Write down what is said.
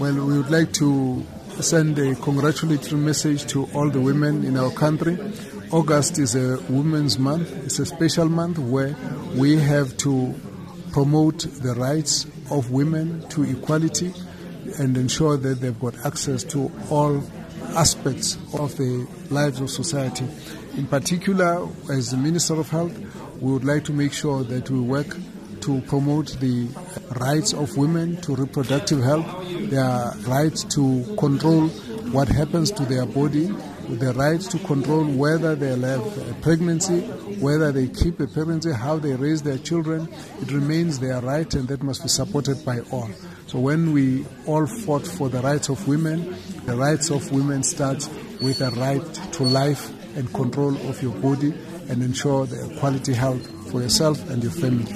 Well, we would like to send a congratulatory message to all the women in our country. August is a Women's Month. It's a special month where we have to promote the rights of women to equality and ensure that they've got access to all aspects of the lives of society. In particular, as the Minister of Health, we would like to make sure that we work to promote the rights of women to reproductive health, their rights to control what happens to their body, the right to control whether they have a pregnancy, whether they keep a pregnancy, how they raise their children. It remains their right and that must be supported by all. So when we all fought for the rights of women, the rights of women starts with a right to life and control of your body and ensure the quality health for yourself and your family.